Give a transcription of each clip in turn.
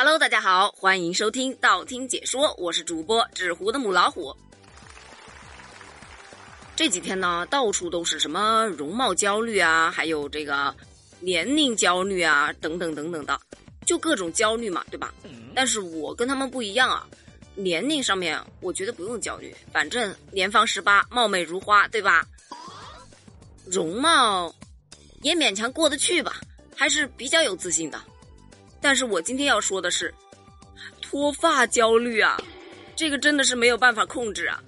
Hello，大家好，欢迎收听道听解说，我是主播纸糊的母老虎。这几天呢，到处都是什么容貌焦虑啊，还有这个年龄焦虑啊，等等等等的，就各种焦虑嘛，对吧？但是我跟他们不一样啊，年龄上面我觉得不用焦虑，反正年方十八，貌美如花，对吧？容貌也勉强过得去吧，还是比较有自信的。但是我今天要说的是，脱发焦虑啊，这个真的是没有办法控制啊。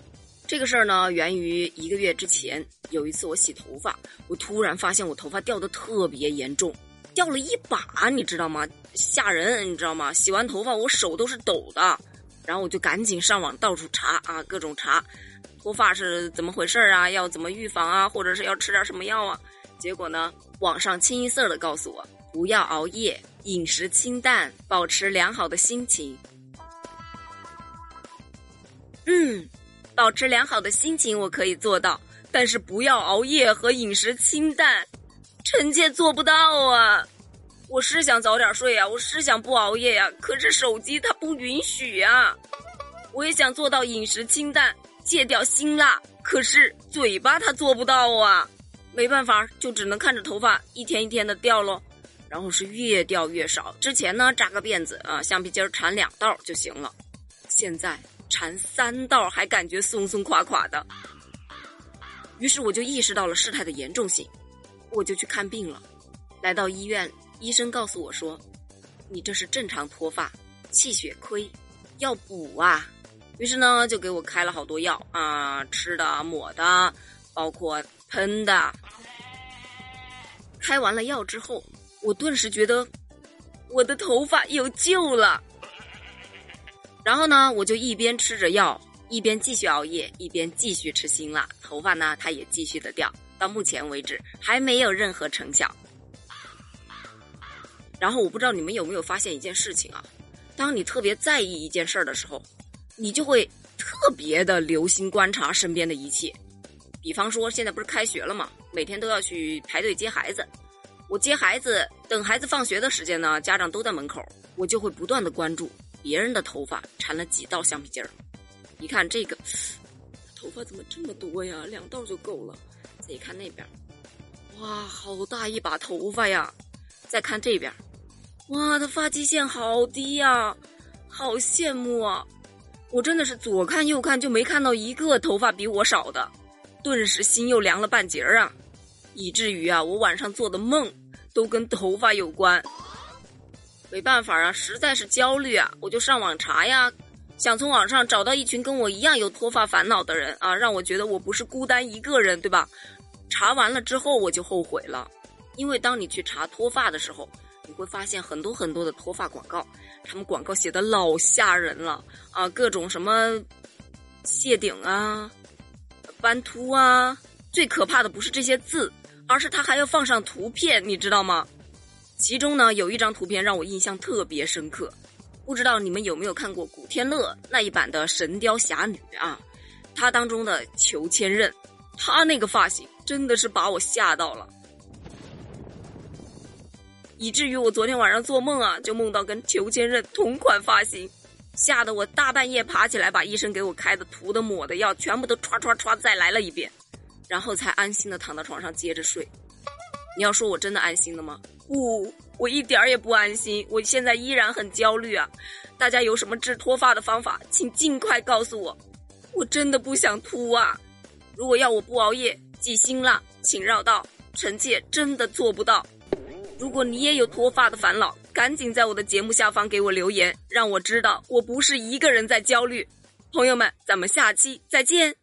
这个事儿呢，源于一个月之前，有一次我洗头发，我突然发现我头发掉的特别严重，掉了一把，你知道吗？吓人，你知道吗？洗完头发我手都是抖的，然后我就赶紧上网到处查啊，各种查，脱发是怎么回事啊？要怎么预防啊？或者是要吃点什么药啊？结果呢，网上清一色的告诉我，不要熬夜。饮食清淡，保持良好的心情。嗯，保持良好的心情我可以做到，但是不要熬夜和饮食清淡，臣妾做不到啊！我是想早点睡呀，我是想不熬夜呀，可是手机它不允许呀。我也想做到饮食清淡，戒掉辛辣，可是嘴巴它做不到啊。没办法，就只能看着头发一天一天的掉喽。然后是越掉越少。之前呢扎个辫子啊，橡皮筋缠两道就行了。现在缠三道还感觉松松垮垮的。于是我就意识到了事态的严重性，我就去看病了。来到医院，医生告诉我说：“你这是正常脱发，气血亏，要补啊。”于是呢就给我开了好多药啊，吃的、抹的，包括喷的。开完了药之后。我顿时觉得我的头发有救了，然后呢，我就一边吃着药，一边继续熬夜，一边继续吃辛辣，头发呢，它也继续的掉。到目前为止还没有任何成效。然后我不知道你们有没有发现一件事情啊？当你特别在意一件事儿的时候，你就会特别的留心观察身边的一切。比方说，现在不是开学了吗，每天都要去排队接孩子。我接孩子，等孩子放学的时间呢，家长都在门口，我就会不断的关注别人的头发缠了几道橡皮筋儿。一看这个，头发怎么这么多呀？两道就够了。再一看那边，哇，好大一把头发呀！再看这边，哇，他发际线好低呀，好羡慕啊！我真的是左看右看就没看到一个头发比我少的，顿时心又凉了半截儿啊！以至于啊，我晚上做的梦都跟头发有关。没办法啊，实在是焦虑啊，我就上网查呀，想从网上找到一群跟我一样有脱发烦恼的人啊，让我觉得我不是孤单一个人，对吧？查完了之后我就后悔了，因为当你去查脱发的时候，你会发现很多很多的脱发广告，他们广告写的老吓人了啊，各种什么谢顶啊、斑秃啊，最可怕的不是这些字。而是他还要放上图片，你知道吗？其中呢有一张图片让我印象特别深刻，不知道你们有没有看过古天乐那一版的《神雕侠侣》啊？他当中的裘千仞，他那个发型真的是把我吓到了，以至于我昨天晚上做梦啊，就梦到跟裘千仞同款发型，吓得我大半夜爬起来把医生给我开的涂的抹的药全部都唰唰唰再来了一遍。然后才安心的躺到床上接着睡。你要说我真的安心了吗？不，我一点儿也不安心。我现在依然很焦虑啊！大家有什么治脱发的方法，请尽快告诉我。我真的不想秃啊！如果要我不熬夜、忌辛辣，请绕道。臣妾真的做不到。如果你也有脱发的烦恼，赶紧在我的节目下方给我留言，让我知道我不是一个人在焦虑。朋友们，咱们下期再见。